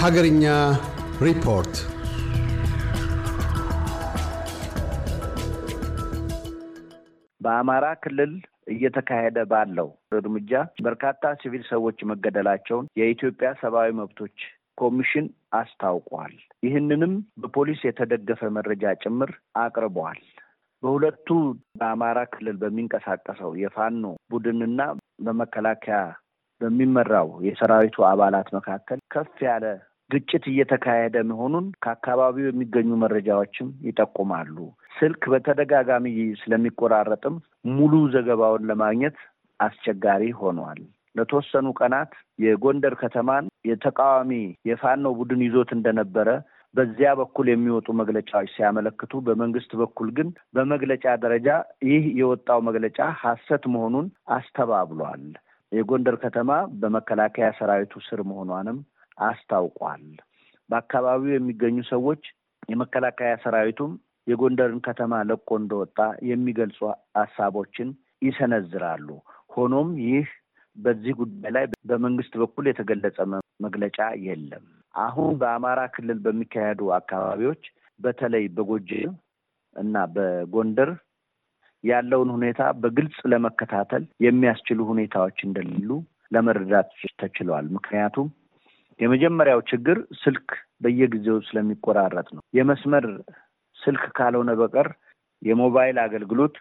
ሀገርኛ ሪፖርት በአማራ ክልል እየተካሄደ ባለው እርምጃ በርካታ ሲቪል ሰዎች መገደላቸውን የኢትዮጵያ ሰብአዊ መብቶች ኮሚሽን አስታውቋል። ይህንንም በፖሊስ የተደገፈ መረጃ ጭምር አቅርበዋል። በሁለቱ በአማራ ክልል በሚንቀሳቀሰው የፋኖ ቡድንና በመከላከያ በሚመራው የሰራዊቱ አባላት መካከል ከፍ ያለ ግጭት እየተካሄደ መሆኑን ከአካባቢው የሚገኙ መረጃዎችም ይጠቁማሉ። ስልክ በተደጋጋሚ ስለሚቆራረጥም ሙሉ ዘገባውን ለማግኘት አስቸጋሪ ሆኗል። ለተወሰኑ ቀናት የጎንደር ከተማን የተቃዋሚ የፋኖ ቡድን ይዞት እንደነበረ በዚያ በኩል የሚወጡ መግለጫዎች ሲያመለክቱ፣ በመንግስት በኩል ግን በመግለጫ ደረጃ ይህ የወጣው መግለጫ ሐሰት መሆኑን አስተባብሏል። የጎንደር ከተማ በመከላከያ ሰራዊቱ ስር መሆኗንም አስታውቋል። በአካባቢው የሚገኙ ሰዎች የመከላከያ ሰራዊቱም የጎንደርን ከተማ ለቆ እንደወጣ የሚገልጹ ሀሳቦችን ይሰነዝራሉ። ሆኖም ይህ በዚህ ጉዳይ ላይ በመንግስት በኩል የተገለጸ መግለጫ የለም። አሁን በአማራ ክልል በሚካሄዱ አካባቢዎች በተለይ በጎጃም እና በጎንደር ያለውን ሁኔታ በግልጽ ለመከታተል የሚያስችሉ ሁኔታዎች እንደሌሉ ለመረዳት ተችሏል። ምክንያቱም የመጀመሪያው ችግር ስልክ በየጊዜው ስለሚቆራረጥ ነው። የመስመር ስልክ ካልሆነ በቀር የሞባይል አገልግሎት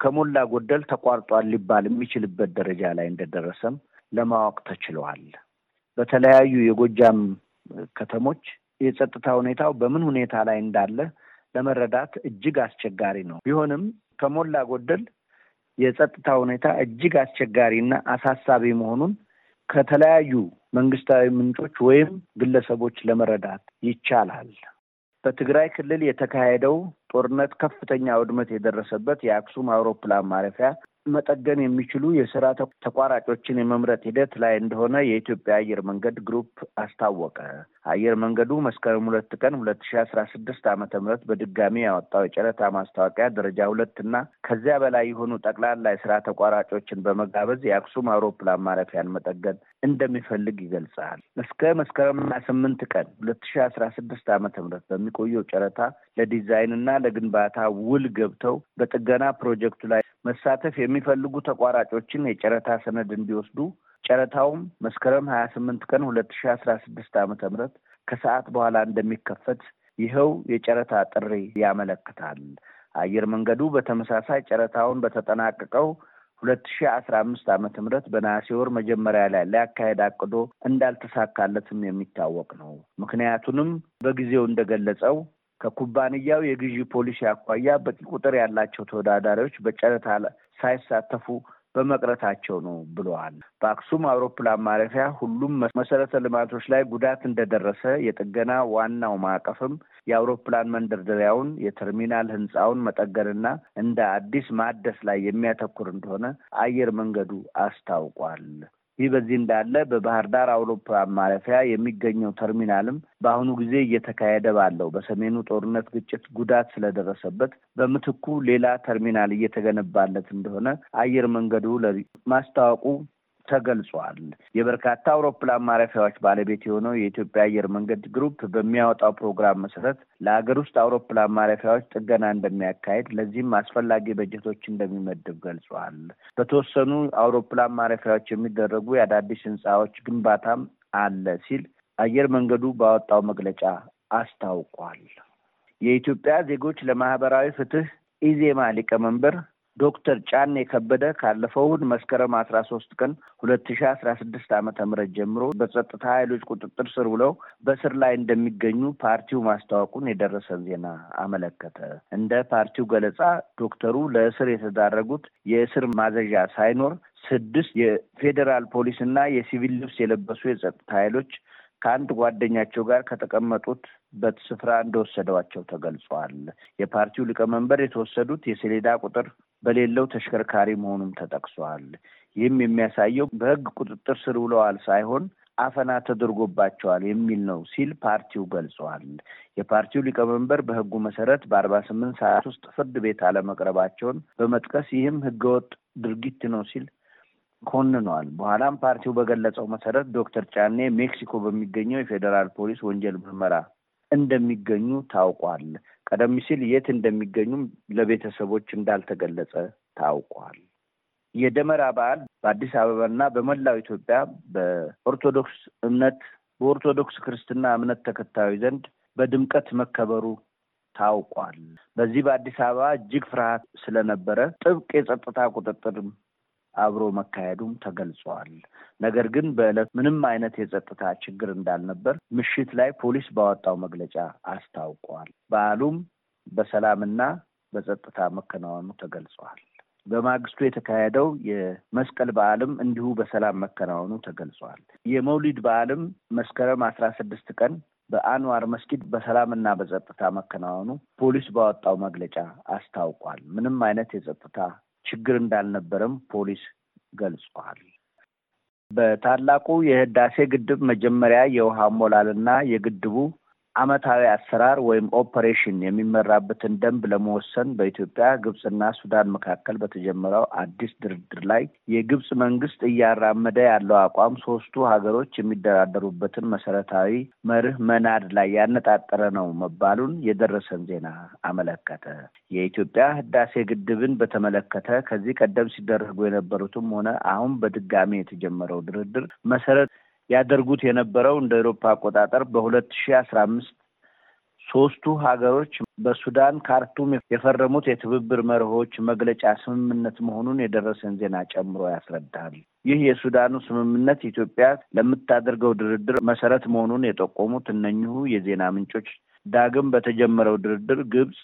ከሞላ ጎደል ተቋርጧል ሊባል የሚችልበት ደረጃ ላይ እንደደረሰም ለማወቅ ተችሏል። በተለያዩ የጎጃም ከተሞች የጸጥታ ሁኔታው በምን ሁኔታ ላይ እንዳለ ለመረዳት እጅግ አስቸጋሪ ነው። ቢሆንም ከሞላ ጎደል የጸጥታ ሁኔታ እጅግ አስቸጋሪና አሳሳቢ መሆኑን ከተለያዩ መንግስታዊ ምንጮች ወይም ግለሰቦች ለመረዳት ይቻላል። በትግራይ ክልል የተካሄደው ጦርነት ከፍተኛ ውድመት የደረሰበት የአክሱም አውሮፕላን ማረፊያ መጠገን የሚችሉ የስራ ተቋራጮችን የመምረጥ ሂደት ላይ እንደሆነ የኢትዮጵያ አየር መንገድ ግሩፕ አስታወቀ። አየር መንገዱ መስከረም ሁለት ቀን ሁለት ሺ አስራ ስድስት ዓመተ ምህረት በድጋሚ ያወጣው የጨረታ ማስታወቂያ ደረጃ ሁለት እና ከዚያ በላይ የሆኑ ጠቅላላ የስራ ተቋራጮችን በመጋበዝ የአክሱም አውሮፕላን ማረፊያን መጠገን እንደሚፈልግ ይገልጻል። እስከ መስከረም ስምንት ቀን ሁለት ሺ አስራ ስድስት ዓመተ ምህረት በሚቆየው ጨረታ ለዲዛይን እና ለግንባታ ውል ገብተው በጥገና ፕሮጀክቱ ላይ መሳተፍ የሚፈልጉ ተቋራጮችን የጨረታ ሰነድ እንዲወስዱ ጨረታውም መስከረም ሀያ ስምንት ቀን ሁለት ሺ አስራ ስድስት ዓመተ ምህረት ከሰዓት በኋላ እንደሚከፈት ይኸው የጨረታ ጥሪ ያመለክታል። አየር መንገዱ በተመሳሳይ ጨረታውን በተጠናቀቀው ሁለት ሺ አስራ አምስት ዓመተ ምህረት በነሐሴ ወር መጀመሪያ ላይ ሊያካሄድ አቅዶ እንዳልተሳካለትም የሚታወቅ ነው። ምክንያቱንም በጊዜው እንደገለጸው ከኩባንያው የግዢ ፖሊሲ አኳያ በቂ ቁጥር ያላቸው ተወዳዳሪዎች በጨረታ ሳይሳተፉ በመቅረታቸው ነው ብለዋል። በአክሱም አውሮፕላን ማረፊያ ሁሉም መሰረተ ልማቶች ላይ ጉዳት እንደደረሰ የጥገና ዋናው ማዕቀፍም የአውሮፕላን መንደርደሪያውን፣ የተርሚናል ህንፃውን መጠገንና እንደ አዲስ ማደስ ላይ የሚያተኩር እንደሆነ አየር መንገዱ አስታውቋል። ይህ በዚህ እንዳለ በባህር ዳር አውሮፕላን ማረፊያ የሚገኘው ተርሚናልም በአሁኑ ጊዜ እየተካሄደ ባለው በሰሜኑ ጦርነት ግጭት ጉዳት ስለደረሰበት በምትኩ ሌላ ተርሚናል እየተገነባለት እንደሆነ አየር መንገዱ ማስታወቁ ተገልጿል። የበርካታ አውሮፕላን ማረፊያዎች ባለቤት የሆነው የኢትዮጵያ አየር መንገድ ግሩፕ በሚያወጣው ፕሮግራም መሰረት ለሀገር ውስጥ አውሮፕላን ማረፊያዎች ጥገና እንደሚያካሄድ ለዚህም አስፈላጊ በጀቶች እንደሚመድብ ገልጿል። በተወሰኑ አውሮፕላን ማረፊያዎች የሚደረጉ የአዳዲስ ህንፃዎች ግንባታም አለ ሲል አየር መንገዱ ባወጣው መግለጫ አስታውቋል። የኢትዮጵያ ዜጎች ለማህበራዊ ፍትህ ኢዜማ ሊቀመንበር ዶክተር ጫኔ ከበደ ካለፈው እሑድ መስከረም አስራ ሶስት ቀን ሁለት ሺ አስራ ስድስት ዓመተ ምህረት ጀምሮ በጸጥታ ኃይሎች ቁጥጥር ስር ውለው በስር ላይ እንደሚገኙ ፓርቲው ማስታወቁን የደረሰን ዜና አመለከተ። እንደ ፓርቲው ገለጻ ዶክተሩ ለእስር የተዳረጉት የእስር ማዘዣ ሳይኖር ስድስት የፌዴራል ፖሊስ እና የሲቪል ልብስ የለበሱ የጸጥታ ኃይሎች ከአንድ ጓደኛቸው ጋር ከተቀመጡበት ስፍራ እንደወሰዷቸው ተገልጿል። የፓርቲው ሊቀመንበር የተወሰዱት የሰሌዳ ቁጥር በሌለው ተሽከርካሪ መሆኑም ተጠቅሷል። ይህም የሚያሳየው በሕግ ቁጥጥር ስር ውለዋል ሳይሆን አፈና ተደርጎባቸዋል የሚል ነው ሲል ፓርቲው ገልጿል። የፓርቲው ሊቀመንበር በሕጉ መሰረት በአርባ ስምንት ሰዓት ውስጥ ፍርድ ቤት አለመቅረባቸውን በመጥቀስ ይህም ሕገወጥ ድርጊት ነው ሲል ኮንኗል። በኋላም ፓርቲው በገለጸው መሰረት ዶክተር ጫኔ ሜክሲኮ በሚገኘው የፌዴራል ፖሊስ ወንጀል ምርመራ እንደሚገኙ ታውቋል። ቀደም ሲል የት እንደሚገኙም ለቤተሰቦች እንዳልተገለጸ ታውቋል። የደመራ በዓል በአዲስ አበባና በመላው ኢትዮጵያ በኦርቶዶክስ እምነት በኦርቶዶክስ ክርስትና እምነት ተከታዮች ዘንድ በድምቀት መከበሩ ታውቋል። በዚህ በአዲስ አበባ እጅግ ፍርሃት ስለነበረ ጥብቅ የጸጥታ ቁጥጥርም አብሮ መካሄዱም ተገልጿል። ነገር ግን በዕለት ምንም አይነት የጸጥታ ችግር እንዳልነበር ምሽት ላይ ፖሊስ ባወጣው መግለጫ አስታውቋል። በዓሉም በሰላምና በጸጥታ መከናወኑ ተገልጿል። በማግስቱ የተካሄደው የመስቀል በዓልም እንዲሁ በሰላም መከናወኑ ተገልጿል። የመውሊድ በዓልም መስከረም አስራ ስድስት ቀን በአንዋር መስጊድ በሰላምና በጸጥታ መከናወኑ ፖሊስ ባወጣው መግለጫ አስታውቋል። ምንም አይነት የጸጥታ ችግር እንዳልነበረም ፖሊስ ገልጿል። በታላቁ የህዳሴ ግድብ መጀመሪያ የውሃ ሙሌትና የግድቡ ዓመታዊ አሰራር ወይም ኦፐሬሽን የሚመራበትን ደንብ ለመወሰን በኢትዮጵያ ግብፅና ሱዳን መካከል በተጀመረው አዲስ ድርድር ላይ የግብፅ መንግስት እያራመደ ያለው አቋም ሶስቱ ሀገሮች የሚደራደሩበትን መሰረታዊ መርህ መናድ ላይ ያነጣጠረ ነው መባሉን የደረሰን ዜና አመለከተ። የኢትዮጵያ ህዳሴ ግድብን በተመለከተ ከዚህ ቀደም ሲደረጉ የነበሩትም ሆነ አሁን በድጋሚ የተጀመረው ድርድር መሰረት ያደርጉት የነበረው እንደ አውሮፓ አቆጣጠር በሁለት ሺ አስራ አምስት ሶስቱ ሀገሮች በሱዳን ካርቱም የፈረሙት የትብብር መርሆች መግለጫ ስምምነት መሆኑን የደረሰን ዜና ጨምሮ ያስረዳል። ይህ የሱዳኑ ስምምነት ኢትዮጵያ ለምታደርገው ድርድር መሰረት መሆኑን የጠቆሙት እነኚሁ የዜና ምንጮች ዳግም በተጀመረው ድርድር ግብጽ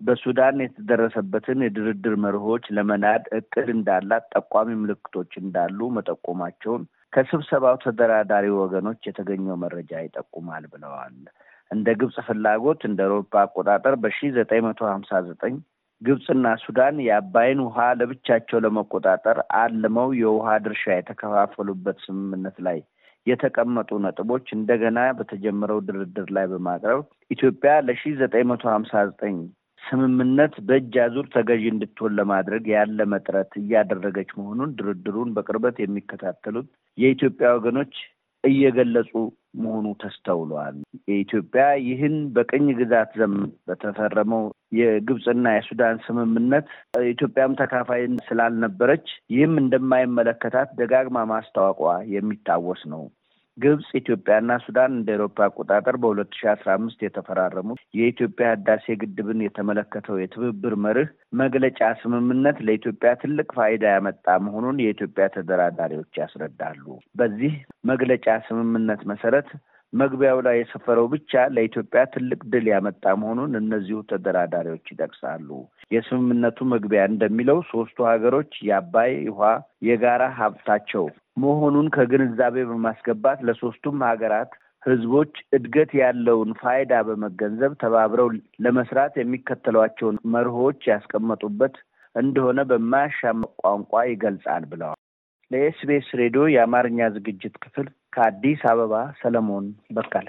በሱዳን የተደረሰበትን የድርድር መርሆች ለመናድ እቅድ እንዳላት ጠቋሚ ምልክቶች እንዳሉ መጠቆማቸውን ከስብሰባው ተደራዳሪ ወገኖች የተገኘው መረጃ ይጠቁማል ብለዋል። እንደ ግብጽ ፍላጎት እንደ አውሮፓ አቆጣጠር በሺ ዘጠኝ መቶ ሀምሳ ዘጠኝ ግብጽና ሱዳን የአባይን ውሃ ለብቻቸው ለመቆጣጠር አልመው የውሃ ድርሻ የተከፋፈሉበት ስምምነት ላይ የተቀመጡ ነጥቦች እንደገና በተጀመረው ድርድር ላይ በማቅረብ ኢትዮጵያ ለሺ ዘጠኝ መቶ ሀምሳ ዘጠኝ ስምምነት በእጅ አዙር ተገዢ እንድትሆን ለማድረግ ያለመ ጥረት እያደረገች መሆኑን ድርድሩን በቅርበት የሚከታተሉት የኢትዮጵያ ወገኖች እየገለጹ መሆኑ ተስተውሏል። የኢትዮጵያ ይህን በቅኝ ግዛት ዘመን በተፈረመው የግብፅና የሱዳን ስምምነት ኢትዮጵያም ተካፋይ ስላልነበረች ይህም እንደማይመለከታት ደጋግማ ማስታወቋ የሚታወስ ነው። ግብጽ ኢትዮጵያና ሱዳን እንደ ኤሮፓ አቆጣጠር በሁለት ሺ አስራ አምስት የተፈራረሙት የኢትዮጵያ ህዳሴ ግድብን የተመለከተው የትብብር መርህ መግለጫ ስምምነት ለኢትዮጵያ ትልቅ ፋይዳ ያመጣ መሆኑን የኢትዮጵያ ተደራዳሪዎች ያስረዳሉ። በዚህ መግለጫ ስምምነት መሰረት መግቢያው ላይ የሰፈረው ብቻ ለኢትዮጵያ ትልቅ ድል ያመጣ መሆኑን እነዚሁ ተደራዳሪዎች ይጠቅሳሉ። የስምምነቱ መግቢያ እንደሚለው ሶስቱ ሀገሮች የአባይ ውሃ የጋራ ሀብታቸው መሆኑን ከግንዛቤ በማስገባት ለሶስቱም ሀገራት ህዝቦች እድገት ያለውን ፋይዳ በመገንዘብ ተባብረው ለመስራት የሚከተሏቸውን መርሆች ያስቀመጡበት እንደሆነ በማያሻማ ቋንቋ ይገልጻል ብለዋል። ለኤስቢኤስ ሬዲዮ የአማርኛ ዝግጅት ክፍል ከአዲስ አበባ ሰለሞን በቀለ።